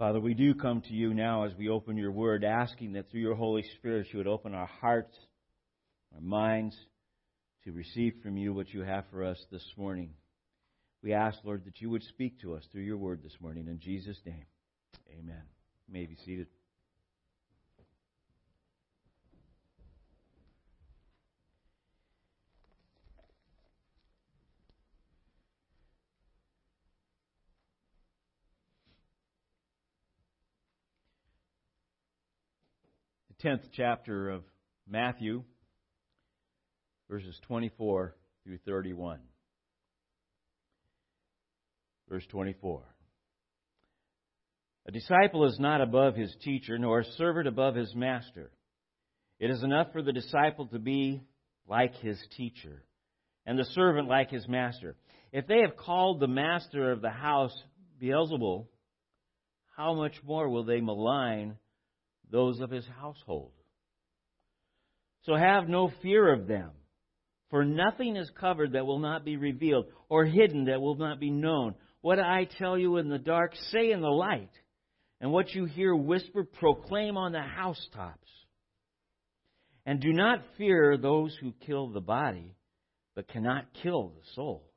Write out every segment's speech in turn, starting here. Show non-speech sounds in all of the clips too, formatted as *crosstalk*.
Father, we do come to you now as we open your word, asking that through your Holy Spirit you would open our hearts, our minds, to receive from you what you have for us this morning. We ask, Lord, that you would speak to us through your word this morning. In Jesus' name, amen. You may be seated. 10th chapter of Matthew, verses 24 through 31. Verse 24. A disciple is not above his teacher, nor a servant above his master. It is enough for the disciple to be like his teacher, and the servant like his master. If they have called the master of the house Beelzebul, how much more will they malign those of his household? So have no fear of them. For nothing is covered that will not be revealed, or hidden that will not be known. What I tell you in the dark, say in the light. And what you hear whispered, proclaim on the housetops. And do not fear those who kill the body, but cannot kill the soul.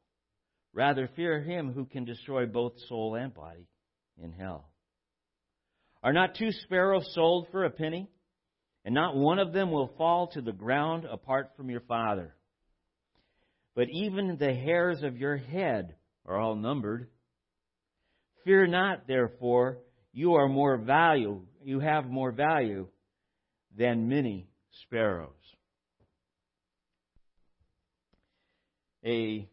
Rather, fear him who can destroy both soul and body in hell. Are not two sparrows sold for a penny? And not one of them will fall to the ground apart from your Father. But even the hairs of your head are all numbered. Fear not, therefore, you are more value, you have more value than many sparrows. A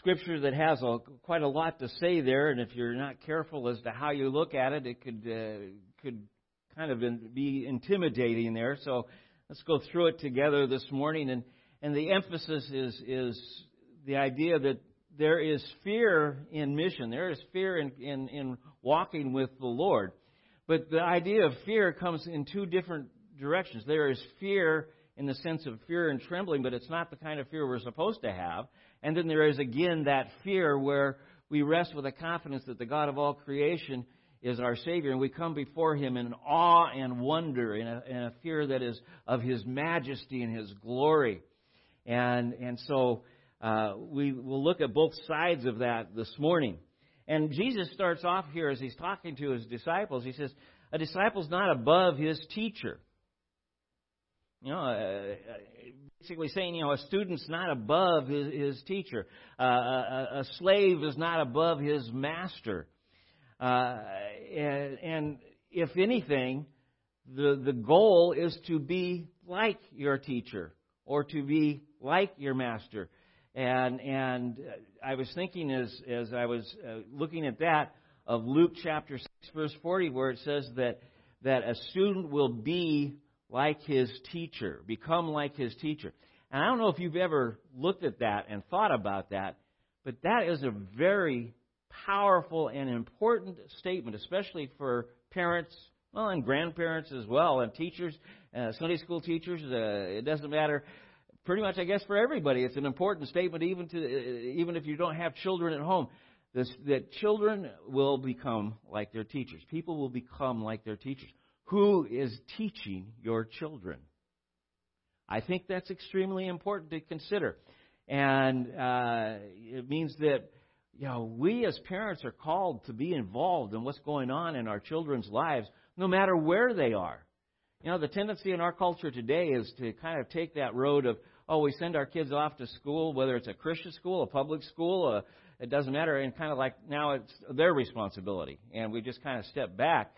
scripture that has a, quite a lot to say there, and if you're not careful as to how you look at it, it could uh, could kind of be intimidating there. So let's go through it together this morning, and and the emphasis is is the idea that there is fear in mission. There is fear in, in, in walking with the Lord. But the idea of fear comes in two different directions. There is fear in the sense of fear and trembling, but it's not the kind of fear we're supposed to have. And then there is again that fear where we rest with a confidence that the God of all creation is our Savior, and we come before Him in awe and wonder, in a, in a fear that is of His majesty and His glory. And, and so uh, we will look at both sides of that this morning. And Jesus starts off here as he's talking to his disciples. He says, A disciple's not above his teacher. You know, uh, basically saying, you know, a student's not above his, his teacher. Uh, a, a, slave is not above his master. Uh, and, and if anything, the, the goal is to be like your teacher or to be like your master. And and I was thinking as as I was uh, looking at that of Luke chapter six verse forty, where it says that that a student will be like his teacher, become like his teacher. And I don't know if you've ever looked at that and thought about that, but that is a very powerful and important statement, especially for parents, well, and grandparents as well, and teachers, uh, Sunday school teachers. Uh, it doesn't matter pretty much, I guess, for everybody. It's an important statement, even to even if you don't have children at home, this, that children will become like their teachers. People will become like their teachers. Who is teaching your children? I think that's extremely important to consider, and uh, it means that you know we as parents are called to be involved in what's going on in our children's lives, no matter where they are. You know, the tendency in our culture today is to kind of take that road of, oh, we send our kids off to school, whether it's a Christian school, a public school, a, it doesn't matter, and kind of like now it's their responsibility, and we just kind of step back.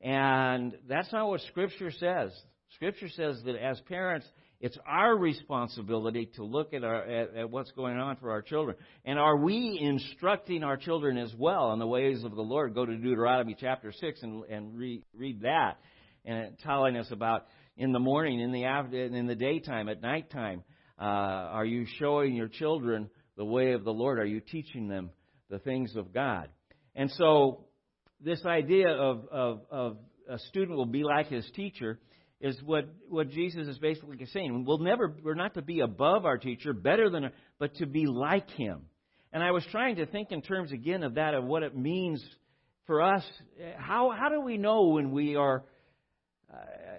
And that's not what Scripture says. Scripture says that as parents, it's our responsibility to look at, our, at, at, what's going on for our children. And are we instructing our children as well in the ways of the Lord? Go to Deuteronomy chapter 6 and, and re, read that and telling us about in the morning, in the afternoon, in the daytime, at nighttime. Uh, are you showing your children the way of the Lord? Are you teaching them the things of God? And so, this idea of, of, of a student will be like his teacher is what, what Jesus is basically saying. We'll never, we're not to be above our teacher, better than, but to be like him. And I was trying to think in terms again of that, of what it means for us, how how do we know when we are, uh,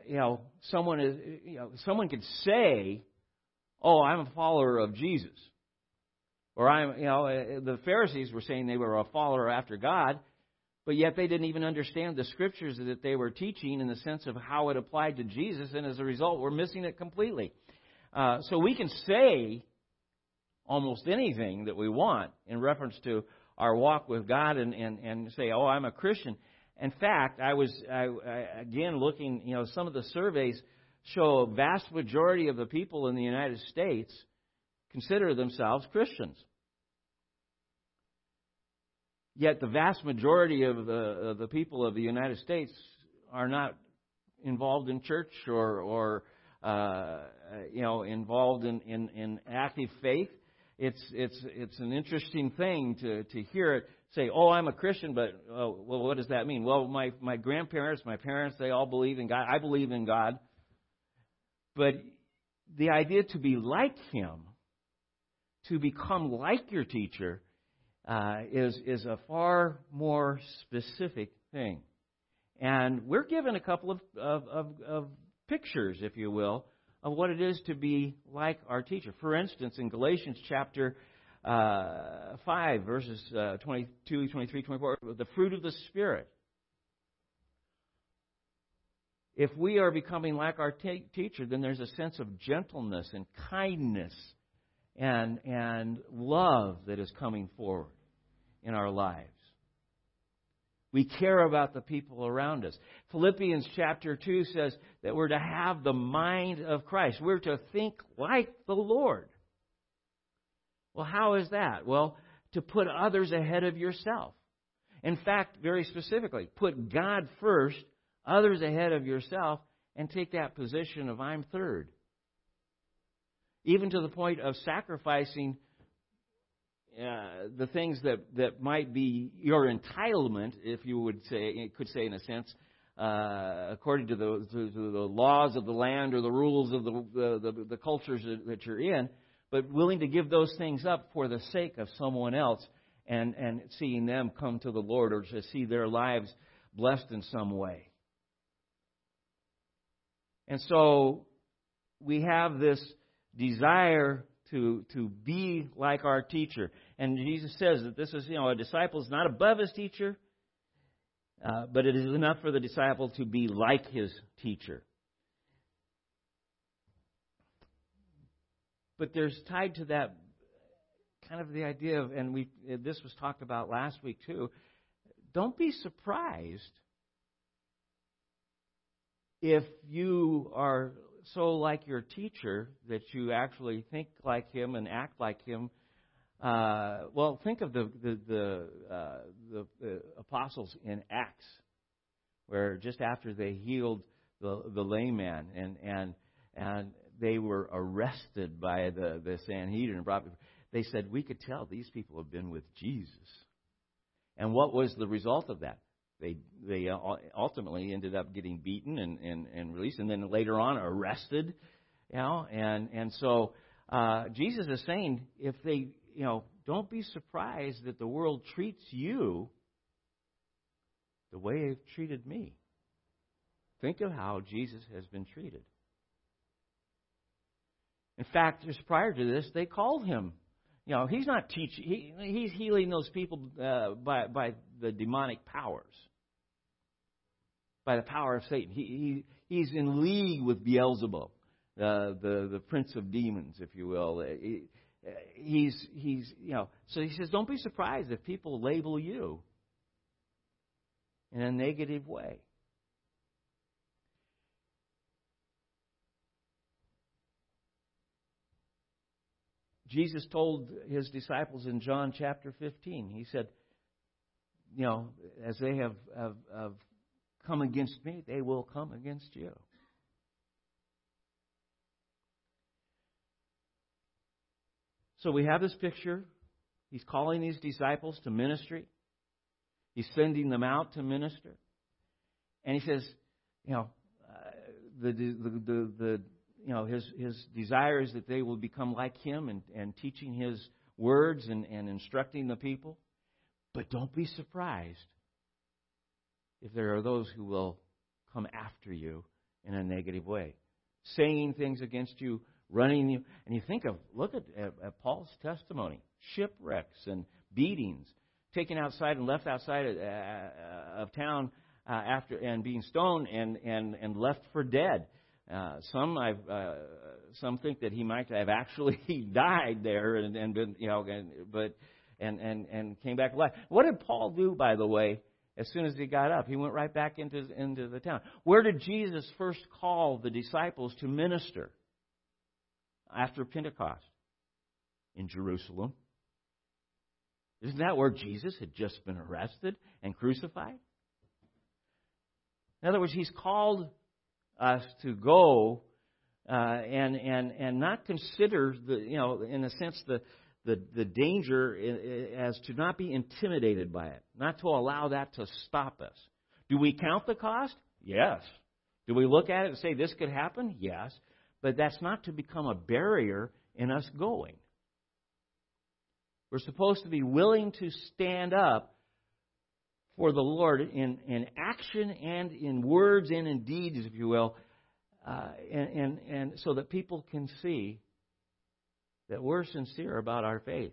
you know, someone is, you know, someone could say, "Oh, I'm a follower of Jesus," or I'm, you know, uh, the Pharisees were saying they were a follower after God, but yet they didn't even understand the scriptures that they were teaching in the sense of how it applied to Jesus, and as a result, we're missing it completely. Uh, so we can say almost anything that we want in reference to our walk with God and, and, and say, oh, I'm a Christian. In fact, I was, I, I, again, looking, you know, some of the surveys show a vast majority of the people in the United States consider themselves Christians. Yet the vast majority of the, of the people of the United States are not involved in church or, or uh, you know, involved in, in, in active faith it's it's it's an interesting thing to to hear it say, "Oh, I'm a Christian," but oh, well, what does that mean? Well, my my grandparents, my parents, they all believe in God. I believe in God, but the idea to be like Him, to become like your teacher, uh, is is a far more specific thing, and we're given a couple of of, of, of pictures, if you will, of what it is to be like our teacher. For instance, in Galatians chapter uh, 5, verses uh, 22, 23, 24, the fruit of the Spirit. If we are becoming like our t- teacher, then there's a sense of gentleness and kindness and, and love that is coming forward in our lives. We care about the people around us. Philippians chapter 2 says that we're to have the mind of Christ. We're to think like the Lord. Well, how is that? Well, to put others ahead of yourself. In fact, very specifically, put God first, others ahead of yourself, and take that position of I'm third. Even to the point of sacrificing uh, the things that, that might be your entitlement, if you would say, could say in a sense, uh, according to the, to, to, the laws of the land or the rules of the, the, the, cultures that, that you're in, but willing to give those things up for the sake of someone else and, and seeing them come to the Lord or to see their lives blessed in some way. And so we have this desire to, to be like our teacher. And Jesus says that this is, you know, a disciple is not above his teacher, uh, but it is enough for the disciple to be like his teacher. But there's tied to that kind of the idea of, and we this was talked about last week too. Don't be surprised if you are so like your teacher that you actually think like him and act like him. Uh, well, think of the the the, uh, the the apostles in Acts, where just after they healed the the lame man and and and they were arrested by the the Sanhedrin and brought. They said we could tell these people have been with Jesus. And what was the result of that? They they uh, ultimately ended up getting beaten and, and, and released, and then later on arrested. You know, and and so uh, Jesus is saying if they you know don't be surprised that the world treats you the way they've treated me. Think of how Jesus has been treated. In fact, just prior to this, they called him. You know, he's not teaching. He, he's healing those people uh, by by the demonic powers by the power of Satan. He, he, he's in league with Beelzebub, uh, the, the prince of demons, if you will. Uh, he, he's, he's, you know, so he says, don't be surprised if people label you in a negative way. Jesus told his disciples in John chapter 15, he said, you know, as they have, have, have come against me, they will come against you. So we have this picture. He's calling these disciples to ministry. He's sending them out to minister. And he says, you know, uh, the, the, the, the, you know, his, his desire is that they will become like him and, and teaching his words and, and instructing the people. But don't be surprised if there are those who will come after you in a negative way, saying things against you, running you. And you think of, look at, at, at Paul's testimony shipwrecks and beatings, taken outside and left outside of, uh, of town uh, after and being stoned and, and, and left for dead. Uh, some I've, uh, some think that he might have actually *laughs* died there and, and been, you know, and, but and, and and came back alive. What did Paul do, by the way? As soon as he got up, he went right back into into the town. Where did Jesus first call the disciples to minister after Pentecost? In Jerusalem. Isn't that where Jesus had just been arrested and crucified? In other words, he's called us to go uh, and and and not consider the you know in a sense the the the danger as to not be intimidated by it, not to allow that to stop us. Do we count the cost? Yes. Do we look at it and say this could happen? Yes. But that's not to become a barrier in us going. We're supposed to be willing to stand up for the Lord in, in action and in words and in deeds, if you will, uh, and, and, and so that people can see that we're sincere about our faith.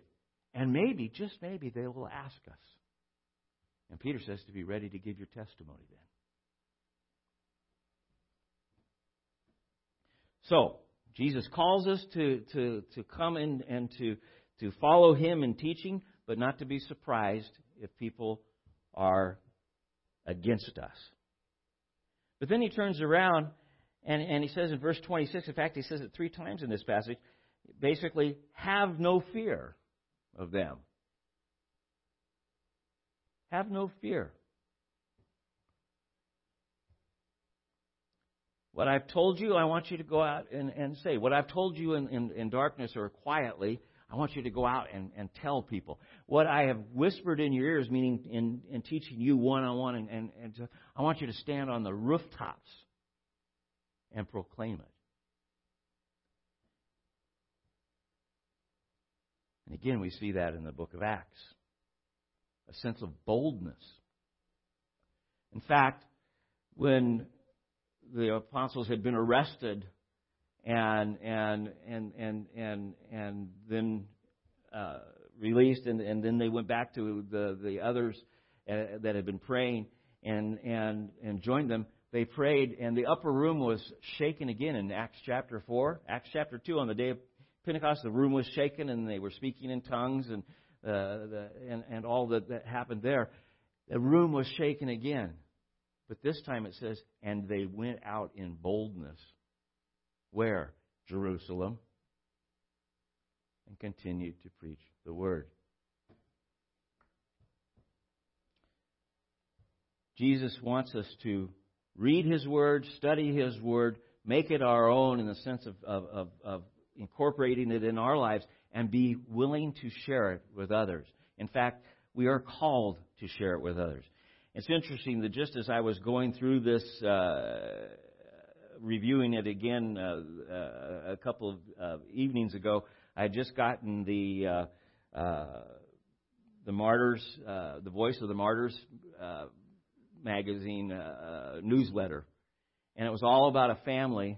And maybe, just maybe, they will ask us. And Peter says to be ready to give your testimony then. So, Jesus calls us to, to, to come in and to, to follow him in teaching, but not to be surprised if people are against us. But then he turns around and, and he says in verse 26, in fact, he says it three times in this passage, basically, have no fear of them. Have no fear. What I've told you, I want you to go out and, and say. What I've told you in, in, in darkness or quietly, I want you to go out and, and tell people. What I have whispered in your ears, meaning in, in teaching you one on one, and, and, to, I want you to stand on the rooftops and proclaim it. And again, we see that in the book of Acts a sense of boldness. In fact, when the apostles had been arrested and and and and and and then uh, released, and, and then they went back to the the others uh, that had been praying and and and joined them. They prayed, and the upper room was shaken again in Acts chapter four. Acts chapter two, on the day of Pentecost, the room was shaken, and they were speaking in tongues, and uh, the, and and all that, that happened there. The room was shaken again, but this time it says, and they went out in boldness where? Jerusalem. And continued to preach the word. Jesus wants us to read his word, study his word, make it our own in the sense of, of, of, of incorporating it in our lives, and be willing to share it with others. In fact, we are called to share it with others. It's interesting that just as I was going through this uh, reviewing it again uh, uh, a couple of uh, evenings ago. I had just gotten the uh, uh, the Martyrs, the Voice of the Martyrs magazine newsletter, and it was all about a family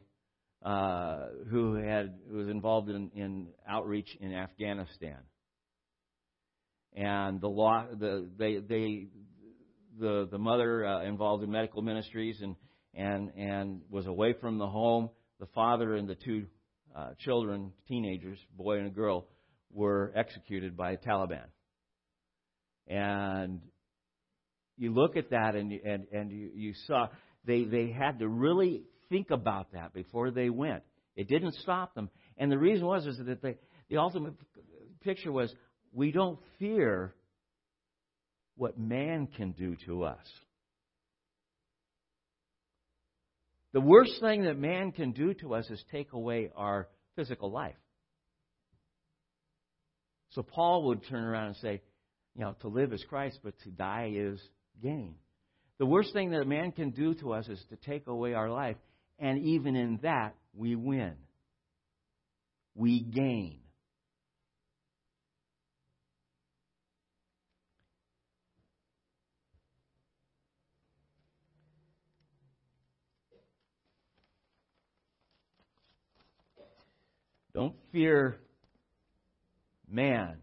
uh, who had was involved in, in outreach in Afghanistan, and the law the they they the the mother uh, involved in medical ministries and and and was away from the home. The father and the two uh, children, teenagers, boy and a girl, were executed by Taliban. And you look at that, and and and you, you saw they they had to really think about that before they went. It didn't stop them, and the reason was is that they, the ultimate picture was we don't fear what man can do to us. The worst thing that man can do to us is take away our physical life. So Paul would turn around and say, you know, to live is Christ, but to die is gain. The worst thing that man can do to us is to take away our life, and even in that, we win. We gain. Don't fear man.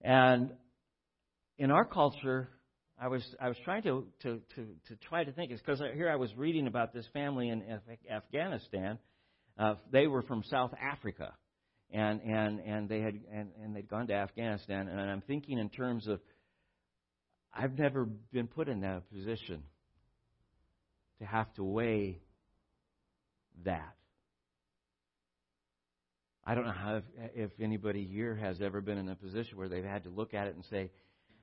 And in our culture, I was I was trying to to to, to try to think. It's because here I was reading about this family in Af- Afghanistan. Uh, they were from South Africa, and and and they had and, and they'd gone to Afghanistan. And I'm thinking in terms of I've never been put in that position to have to weigh that. I don't know how if, if anybody here has ever been in a position where they've had to look at it and say,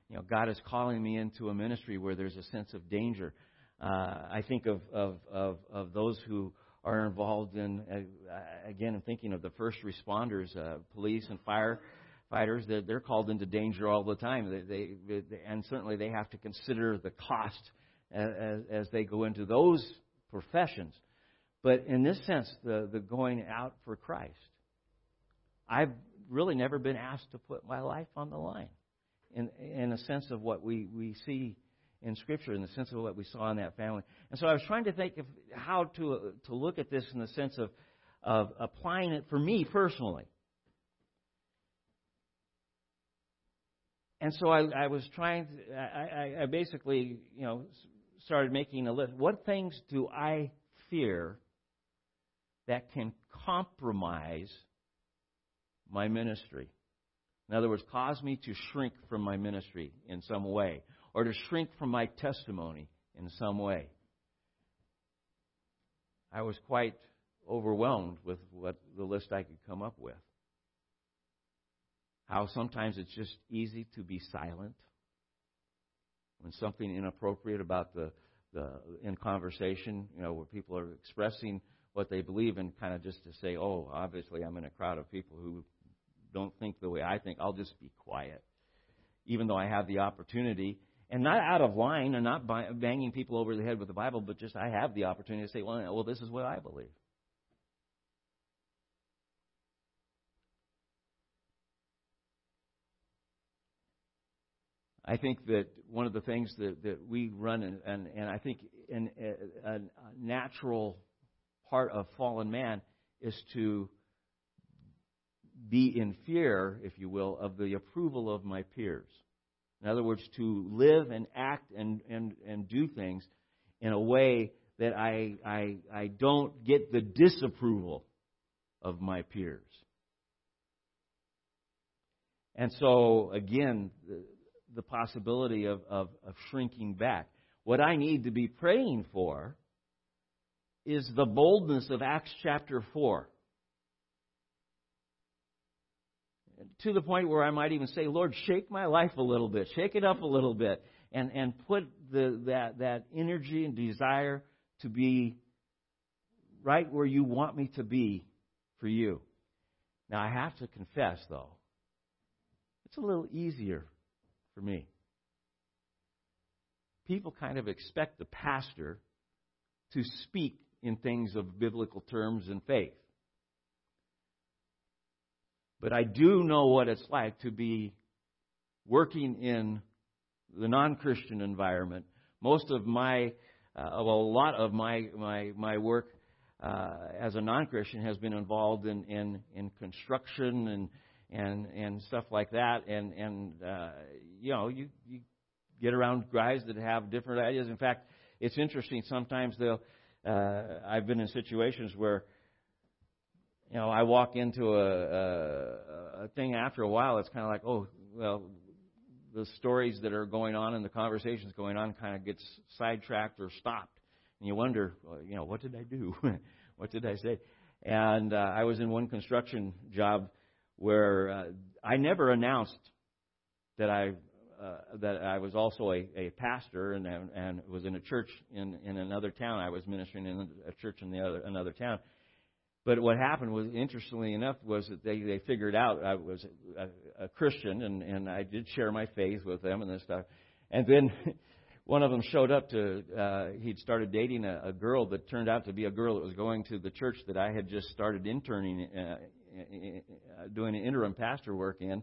you know, God is calling me into a ministry where there's a sense of danger. Uh, I think of, of, of, of those who are involved in, uh, again, I'm thinking of the first responders, uh, police and firefighters. They're, they're called into danger all the time. They, they, they, and certainly they have to consider the cost as, as they go into those professions. But in this sense, the, the going out for Christ, I've really never been asked to put my life on the line in, in a sense of what we, we see in Scripture, in the sense of what we saw in that family. And so I was trying to think of how to, to look at this in the sense of, of applying it for me personally. And so I, I was trying to, I, I basically, you know, started making a list. What things do I fear that can compromise my ministry? In other words, cause me to shrink from my ministry in some way, or to shrink from my testimony in some way. I was quite overwhelmed with what the list I could come up with. How sometimes it's just easy to be silent when something inappropriate about the, the in conversation, you know, where people are expressing what they believe and kind of just to say, oh, obviously I'm in a crowd of people who don't think the way I think, I'll just be quiet. Even though I have the opportunity, and not out of line and not banging people over the head with the Bible, but just I have the opportunity to say, well, well this is what I believe. I think that one of the things that, that we run, and, and, and I think in a, a natural part of fallen man is to be in fear, if you will, of the approval of my peers. In other words, to live and act and, and, and do things in a way that I, I, I don't get the disapproval of my peers. And so, again, the, the possibility of, of, of shrinking back. What I need to be praying for is the boldness of Acts chapter 4. To the point where I might even say, Lord, shake my life a little bit, shake it up a little bit, and, and put the, that, that energy and desire to be right where you want me to be for you. Now, I have to confess, though, it's a little easier for me. People kind of expect the pastor to speak in things of biblical terms and faith. But I do know what it's like to be working in the non-Christian environment. Most of my, uh, well, a lot of my my my work uh, as a non-Christian has been involved in in, in construction and and and stuff like that. And and uh, you know you you get around guys that have different ideas. In fact, it's interesting. Sometimes they'll. Uh, I've been in situations where you know, I walk into a, a, a thing after a while, it's kind of like, oh, well, the stories that are going on and the conversations going on kind of gets sidetracked or stopped. And you wonder, well, you know, what did I do? *laughs* what did I say? And uh, I was in one construction job where uh, I never announced that I uh, that I was also a, a pastor and and was in a church in in another town. I was ministering in a church in the other another town. But what happened was, interestingly enough, was that they, they figured out I was a, a Christian, and, and I did share my faith with them and this stuff. And then *laughs* one of them showed up to, uh, he'd started dating a, a girl that turned out to be a girl that was going to the church that I had just started interning, uh, uh, doing interim pastor work in.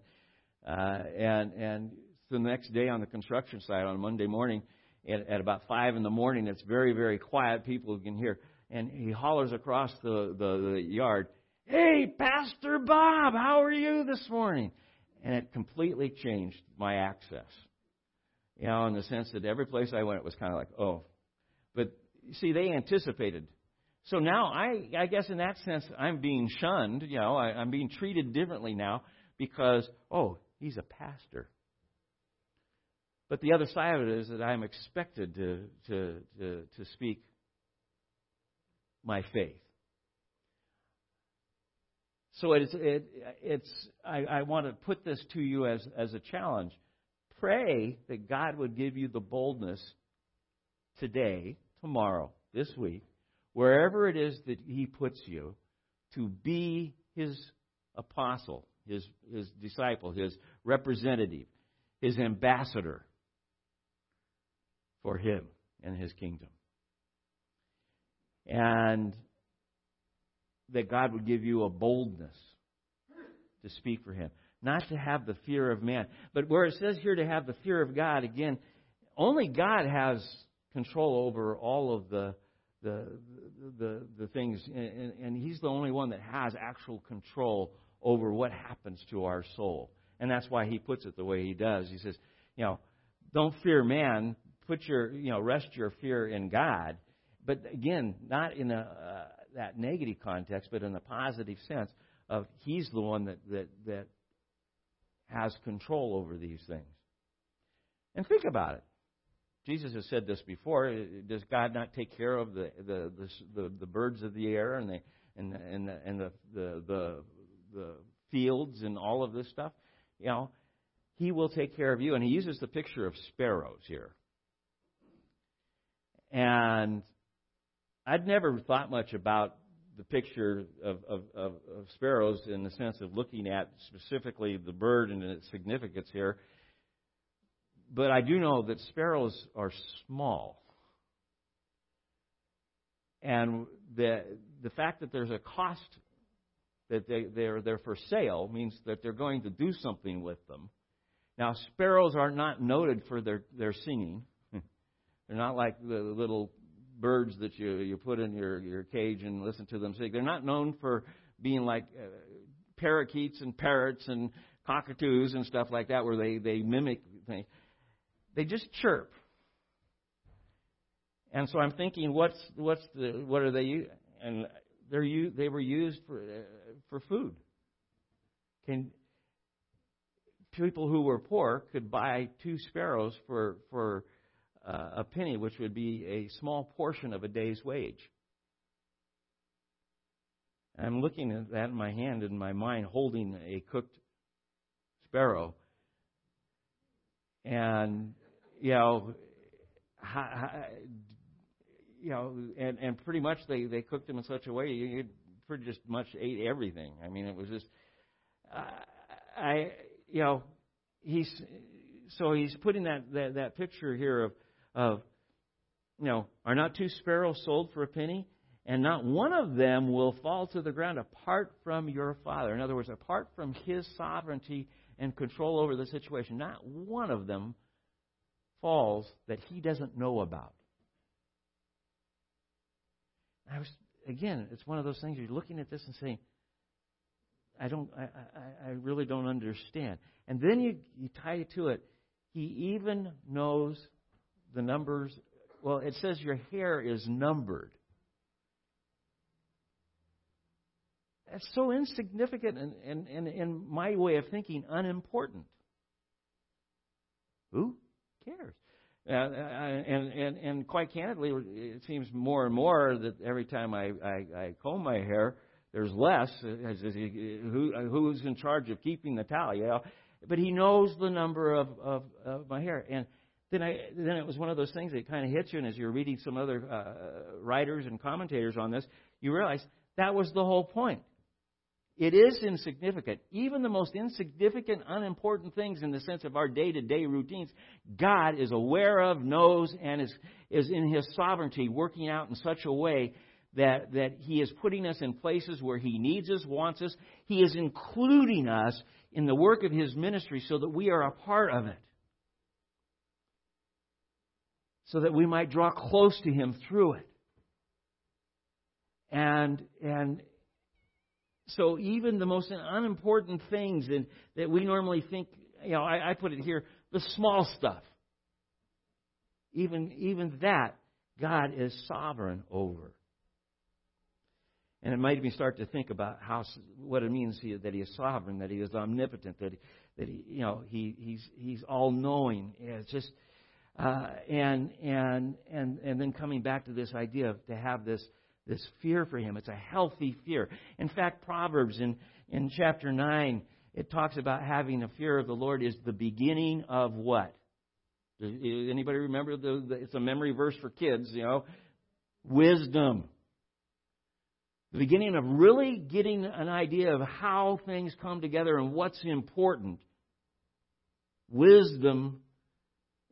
Uh, and, and so the next day on the construction site on Monday morning, at, at about five in the morning, it's very, very quiet. People can hear and he hollers across the, the, the yard, Hey, Pastor Bob, how are you this morning? And it completely changed my access. You know, in the sense that every place I went, it was kind of like, oh. But see, they anticipated. So now I, I guess in that sense, I'm being shunned. You know, I, I'm being treated differently now because, oh, he's a pastor. But the other side of it is that I'm expected to, to, to, to speak my faith. So it's, it, it's I, I want to put this to you as, as a challenge. Pray that God would give you the boldness today, tomorrow, this week, wherever it is that He puts you, to be His apostle, His, his disciple, His representative, His ambassador for Him and His kingdom. And that God would give you a boldness to speak for Him. Not to have the fear of man. But where it says here to have the fear of God, again, only God has control over all of the the the, the things, and, and He's the only one that has actual control over what happens to our soul. And that's why He puts it the way He does. He says, you know, don't fear man. Put your, you know, rest your fear in God. But again, not in a, uh, that negative context, but in the positive sense of He's the one that, that, that has control over these things. And think about it. Jesus has said this before. Does God not take care of the the the, the, the birds of the air and the and the, and the and the, the the the fields and all of this stuff? You know, He will take care of you. And He uses the picture of sparrows here. And I'd never thought much about the picture of, of, of, of, sparrows in the sense of looking at specifically the bird and its significance here. But I do know that sparrows are small. And the, the fact that there's a cost that they, they're, they're for sale means that they're going to do something with them. Now, sparrows are not noted for their, their singing. *laughs* they're not like the little birds that you you put in your your cage and listen to them sing. They're not known for being like uh, parakeets and parrots and cockatoos and stuff like that, where they they mimic things. They just chirp. And so I'm thinking, what's what's the what are they? And they're you they were used for uh, for food. Can people who were poor could buy two sparrows for for uh, a penny, which would be a small portion of a day's wage. I'm looking at that in my hand, in my mind, holding a cooked sparrow. And, you know, you know, and, and pretty much they, they cooked them in such a way you pretty just much ate everything. I mean, it was just, uh, I, you know, he's, so he's putting that, that, that picture here of, of, you know, are not two sparrows sold for a penny? And not one of them will fall to the ground apart from your Father. In other words, apart from His sovereignty and control over the situation. Not one of them falls that He doesn't know about. I was again, it's one of those things you're looking at this and saying, I don't I, I, I really don't understand. And then you, you tie it to it. He even knows the numbers, well, it says your hair is numbered. That's so insignificant and, and, and in my way of thinking, unimportant. Who cares? Uh, uh, uh and, and, and quite candidly, it seems more and more that every time I, I, I comb my hair, there's less. Uh, who, who's in charge of keeping the tally? You know? But he knows the number of, of, of my hair. And then I then it was one of those things that kind of hits you, and as you're reading some other uh, writers and commentators on this, you realize that was the whole point. It is insignificant. Even the most insignificant, unimportant things in the sense of our day to day routines, God is aware of, knows, and is, is in His sovereignty working out in such a way that, that He is putting us in places where He needs us, wants us. He is including us in the work of His ministry so that we are a part of it so that we might draw close to Him through it. And, and so even the most unimportant things and that we normally think, you know, I, I put it here, the small stuff. Even even that, God is sovereign over. And it made me start to think about how what it means that He is sovereign, that He is omnipotent, that that He you know He He's He's all knowing. It's just uh, and and and and then coming back to this idea of to have this this fear for him. It's a healthy fear. In fact, Proverbs in, in chapter 9, it talks about having a fear of the Lord is the beginning of what? Anybody remember? The, the, it's a memory verse for kids, you know. Wisdom. The beginning of really getting an idea of how things come together and what's important. Wisdom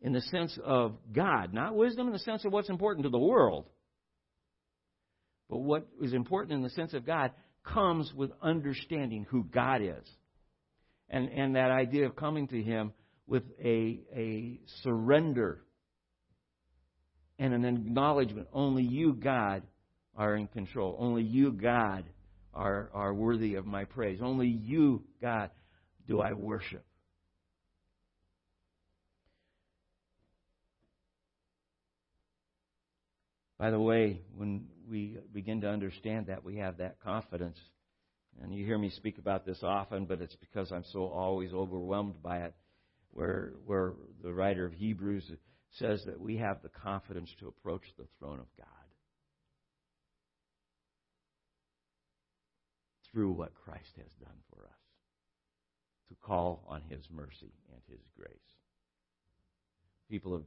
in the sense of God, not wisdom in the sense of what's important to the world. But what is important in the sense of God comes with understanding who God is. And, and that idea of coming to Him with a, a surrender and an acknowledgement only you, God, are in control. Only you, God, are, are worthy of my praise. Only you, God, do I worship. By the way, when we begin to understand that, we have that confidence. And you hear me speak about this often, but it's because I'm so always overwhelmed by it. Where, where the writer of Hebrews says that we have the confidence to approach the throne of God through what Christ has done for us, to call on His mercy and His grace. People have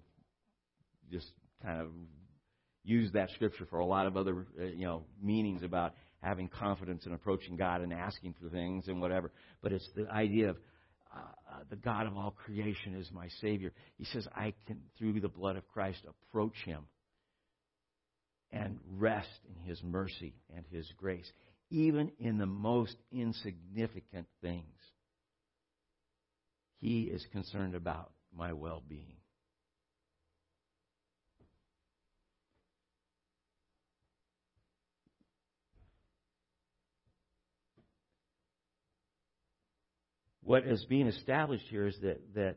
just kind of use that scripture for a lot of other uh, you know meanings about having confidence in approaching God and asking for things and whatever. But it's the idea of uh, uh, the God of all creation is my Savior. He says I can through the blood of Christ approach Him and rest in His mercy and His grace, even in the most insignificant things. He is concerned about my well-being. What is being established here is that that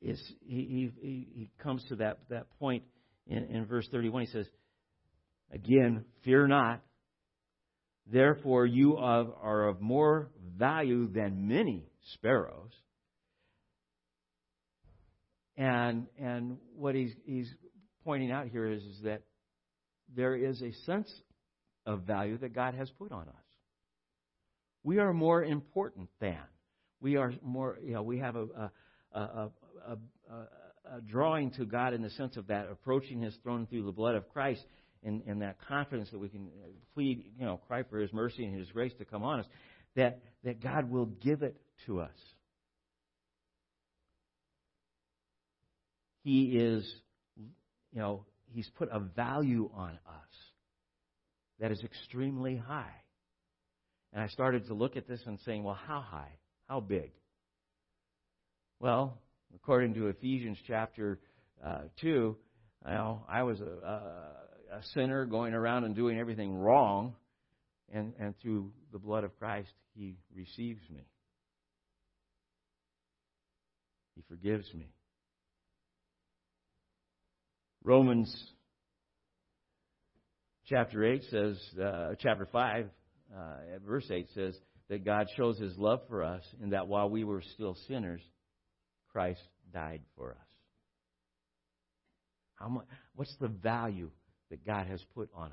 is he he, he comes to that that point in, in verse 31. He says, again, fear not. Therefore, you are, are of more value than many sparrows. And and what he's he's pointing out here is, is that there is a sense of value that God has put on us. We are more important than. We are more, you know, we have a, a, a, a, drawing to God in the sense of that, approaching His throne through the blood of Christ, and, and that confidence that we can uh, plead, you know, cry for His mercy and His grace to come on us, that, that God will give it to us. He is, you know, He's put a value on us that is extremely high. And I started to look at this and saying, well, how high? How big? Well, according to Ephesians chapter uh, 2, you I was a, a, a sinner going around and doing everything wrong, and, and through the blood of Christ, He receives me. He forgives me. Romans chapter 8 says, uh, chapter 5, uh, verse 8 says, that God shows his love for us in that while we were still sinners, Christ died for us. How much, what's the value that God has put on us?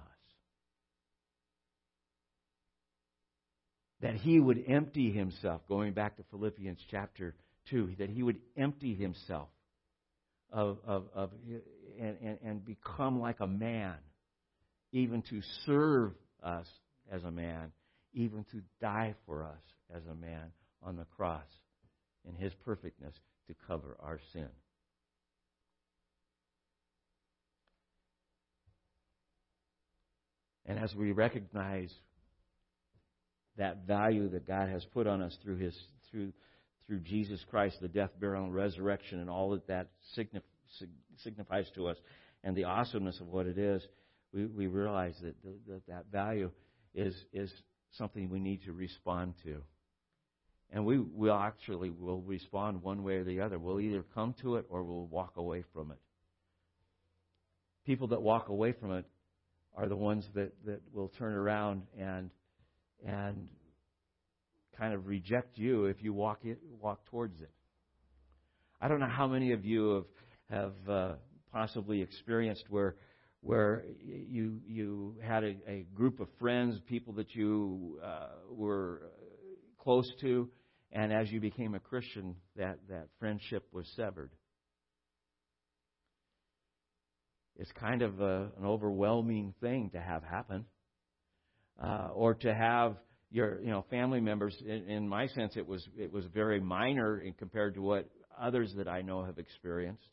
That he would empty himself, going back to Philippians chapter 2, that he would empty himself of, of, of and, and, and become like a man, even to serve us as a man even to die for us as a man on the cross in his perfectness to cover our sin. And as we recognize that value that God has put on us through his through through Jesus Christ, the death, burial, and resurrection, and all that that signifies to us, and the awesomeness of what it is, we, we realize that, that that value is is something we need to respond to. And we will actually will respond one way or the other. We'll either come to it or we'll walk away from it. People that walk away from it are the ones that, that will turn around and and kind of reject you if you walk it walk towards it. I don't know how many of you have have uh, possibly experienced where where you you had a, a group of friends, people that you uh, were close to, and as you became a Christian, that that friendship was severed. It's kind of a, an overwhelming thing to have happen, uh, or to have your you know family members. In, in my sense, it was it was very minor in compared to what others that I know have experienced.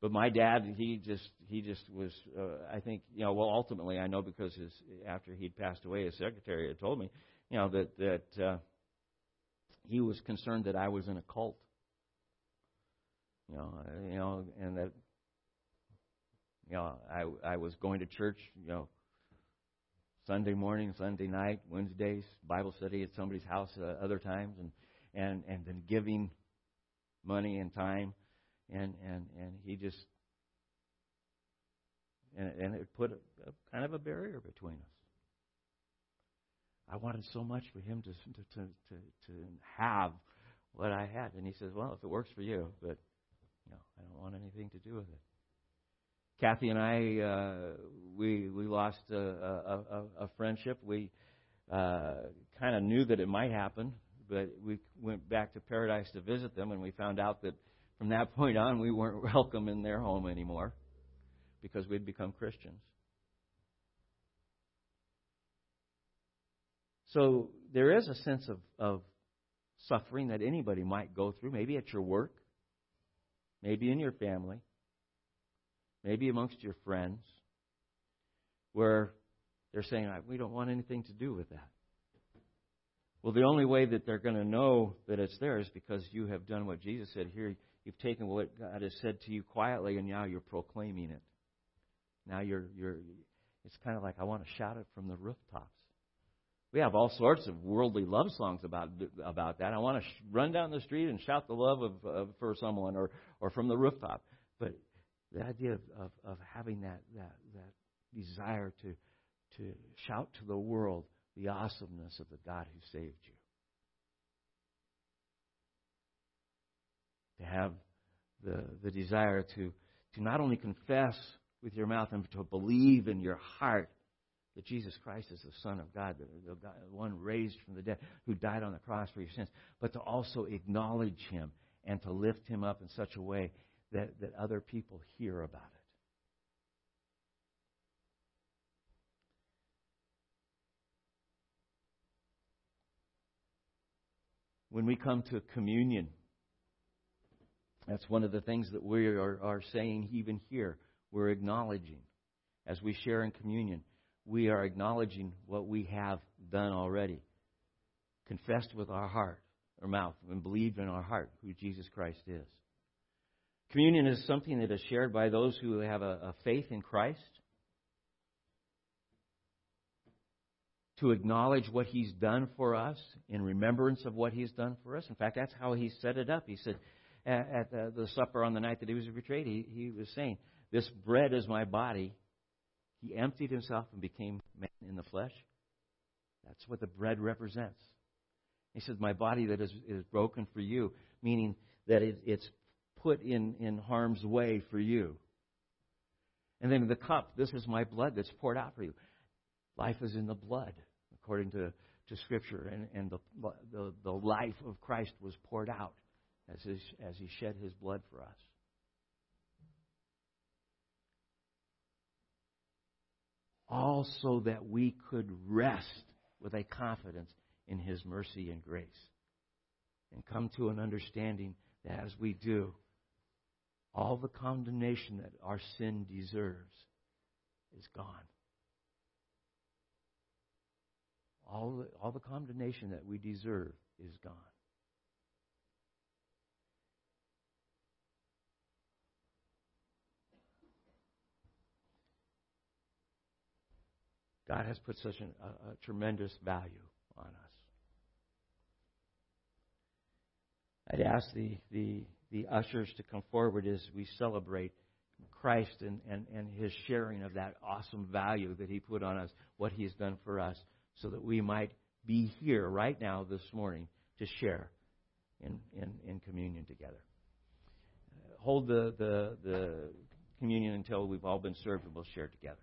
But my dad, he just he just was. Uh, I think you know. Well, ultimately, I know because his after he'd passed away, his secretary had told me, you know, that that uh, he was concerned that I was in a cult. You know, you know, and that you know I I was going to church, you know, Sunday morning, Sunday night, Wednesdays, Bible study at somebody's house uh, other times, and and and then giving money and time and and and he just and, and it put a, a, kind of a barrier between us. I wanted so much for him to, to to to to have what I had, and he says, "Well, if it works for you, but you know, I don't want anything to do with it." Kathy and I, uh, we we lost a, a, a, a friendship. We uh, kind of knew that it might happen, but we went back to Paradise to visit them, and we found out that from that *laughs* point on, we weren't *laughs* welcome in their home anymore because we'd become Christians. So there is a sense of, of suffering that anybody might go through, maybe at your work, maybe in your family, maybe amongst your friends, where they're saying, We don't want anything to do with that. Well, the only way that they're going to know that it's there is because you have done what Jesus said here. You've taken what God has said to you quietly, and now you're proclaiming it. Now you're you're. It's kind of like I want to shout it from the rooftops. We have all sorts of worldly love songs about about that. I want to sh- run down the street and shout the love of, of for someone, or or from the rooftop. But the idea of, of, of having that, that that desire to to shout to the world the awesomeness of the God who saved you. To have the, the desire to, to not only confess with your mouth and to believe in your heart that Jesus Christ is the Son of God, the, the, one raised from the dead, who died on the cross for your sins, but to also acknowledge Him and to lift Him up in such a way that, that other people hear about it. When we come to communion, that's one of the things that we are, are saying even here. We're acknowledging as we share in communion, we are acknowledging what we have done already. Confessed with our heart or mouth and believed in our heart who Jesus Christ is. Communion is something that is shared by those who have a, a faith in Christ. To acknowledge what He's done for us in remembrance of what He's done for us. In fact, that's how He set it up. He said, at, at the, the supper on the night that he was betrayed, he, he was saying, This bread is my body. He emptied himself and became man in the flesh. That's what the bread represents. He says, My body that is, is broken for you, meaning that it, it's put in, in harm's way for you. And then the cup, this is my blood that's poured out for you. Life is in the blood, according to, to Scripture, and, and the, the, the life of Christ was poured out as, as he shed his blood for us. All so that we could rest with a confidence in his mercy and grace and come to an understanding that as we do, all the condemnation that our sin deserves is gone. All the, all the condemnation that we deserve is gone. God has put such an, a, a tremendous value on us. I'd ask the, the, the ushers to come forward as we celebrate Christ and, and, and his sharing of that awesome value that he put on us, what he's done for us, so that we might be here right now this morning to share in, in, in communion together. Hold the, the, the communion until we've all been served and we'll share together.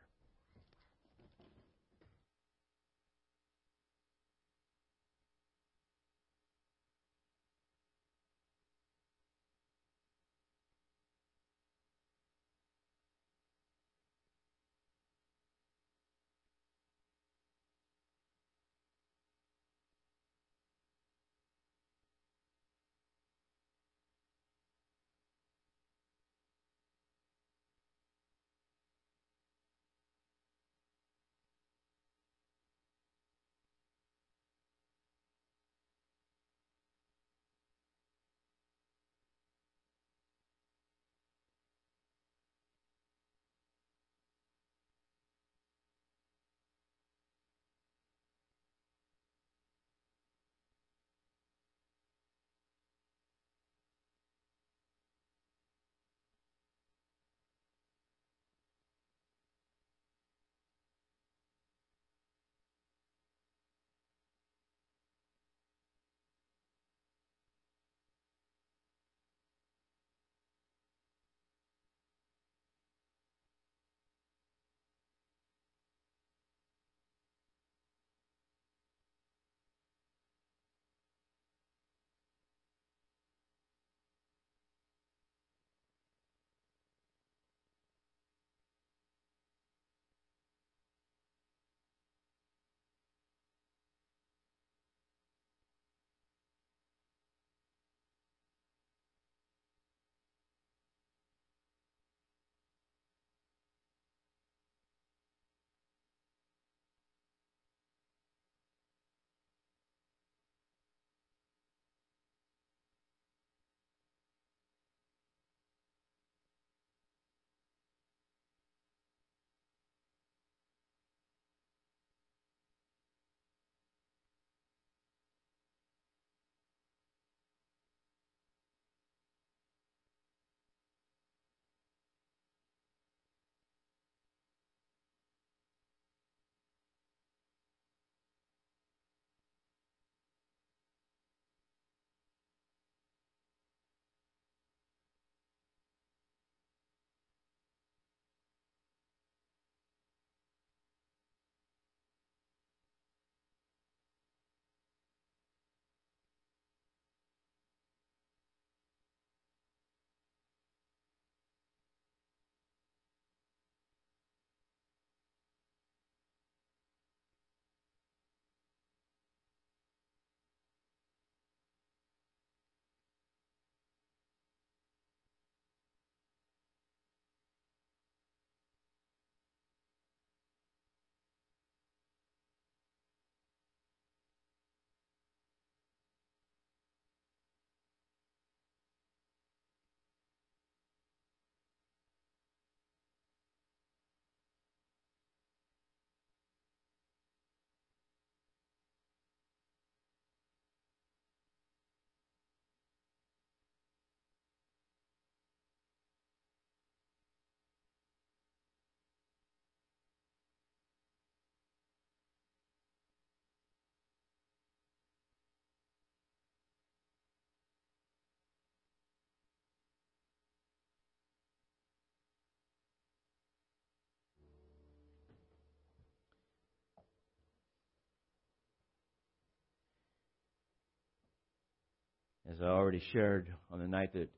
As I already shared on the night that,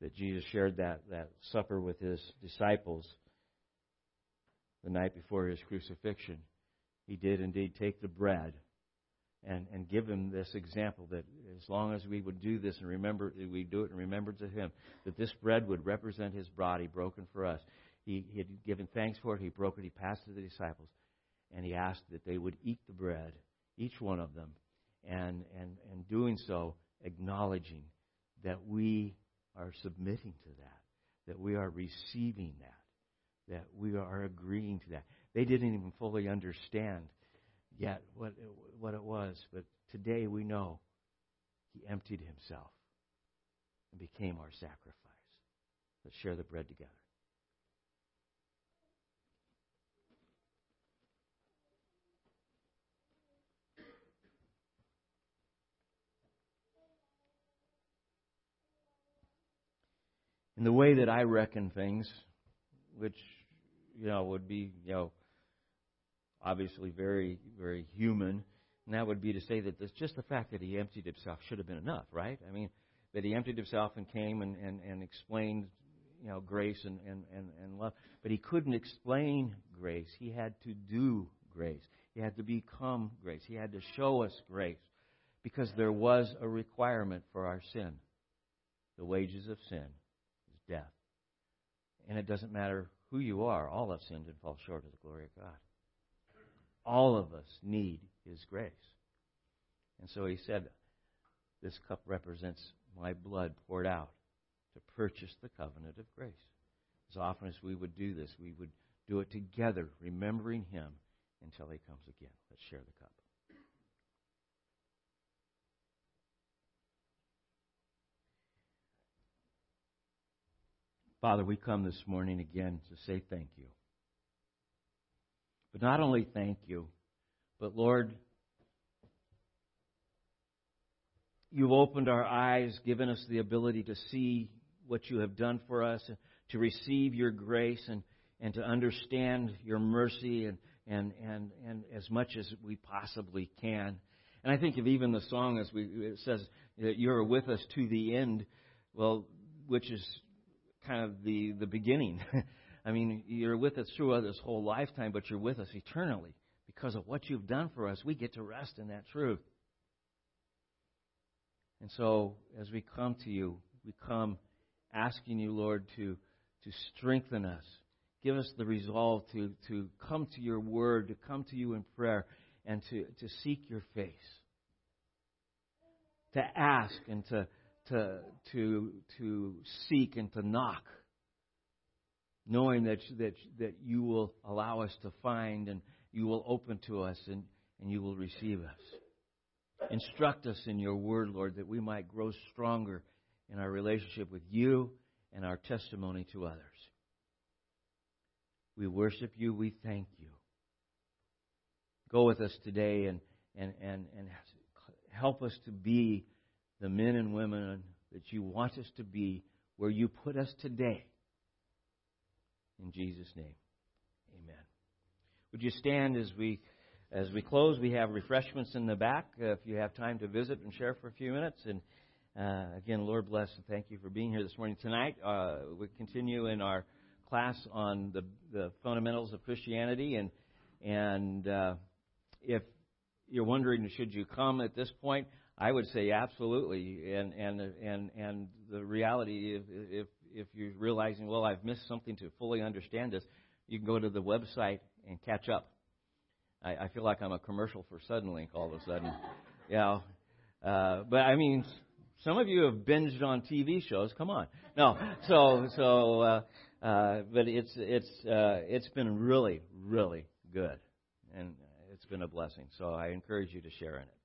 that Jesus shared that, that supper with his disciples, the night before his crucifixion, he did indeed take the bread and, and give him this example that as long as we would do this and remember, we do it in remembrance of him, that this bread would represent his body broken for us. He, he had given thanks for it. He broke it. He passed it to the disciples. And he asked that they would eat the bread, each one of them. And, and, and doing so, acknowledging that we are submitting to that, that we are receiving that, that we are agreeing to that. they didn't even fully understand yet what it, what it was. But today we know he emptied himself and became our sacrifice. Let's share the bread together. In the way that I reckon things, which you know would be you know obviously very very human, and that would be to say that this, just the fact that he emptied himself should have been enough, right? I mean, that he emptied himself and came and, and, and explained you know, grace and, and, and, and love. But he couldn't explain grace. He had to do grace. He had to become grace. He had to show us grace because there was a requirement for our sin. The wages of sin death. And it doesn't matter who you are, all have sinned and fall short of the glory of God. All of us need His grace. And so he said, This cup represents my blood poured out to purchase the covenant of grace. As often as we would do this, we would do it together, remembering Him until He comes again. Let's share the cup. Father, we come this morning again to say thank you. But not only thank you, but Lord, you've opened our eyes, given us the ability to see what you have done for us, to receive your grace and, and to understand your mercy and, and, and, and as much as we possibly can. And I think of even the song as we, it says that you're with us to the end, well, which is kind of the, the beginning. *laughs* I mean, you're with us throughout this whole lifetime, but you're with us eternally. Because of what you've done for us, we get to rest in that truth. And so, as we come to you, we come asking you, Lord, to, to strengthen us. Give us the resolve to, to come to your word, to come to you in prayer, and to, to seek your face. To ask and to, to, to, to seek and to knock, knowing that, that, that you will allow us to find and you will open to us and, and you will receive us. Instruct us in your word, Lord, that we might grow stronger in our relationship with you and our testimony to others. We worship you. We thank you. Go with us today and, and, and, and help us to be the men and women that you want us to be where you put us today. In Jesus' name, amen. Would you stand as we as we close? We have refreshments in the back uh, if you have time to visit and share for a few minutes. And uh, again, Lord bless and thank you for being here this morning. Tonight, uh, we continue in our class on the, the fundamentals of Christianity, and and uh, if you're wondering should you come at this point, I would say absolutely. And and and and the reality, if if if you're realizing, well, I've missed something to fully understand this, you can go to the website and catch up. I, I feel like I'm a commercial for Suddenlink all of a sudden. *laughs* know, uh, but I mean, some of you have binged on TV shows. Come on, no. So so, uh, uh, but it's it's uh, it's been really really good, and it's been a blessing. So I encourage you to share in it.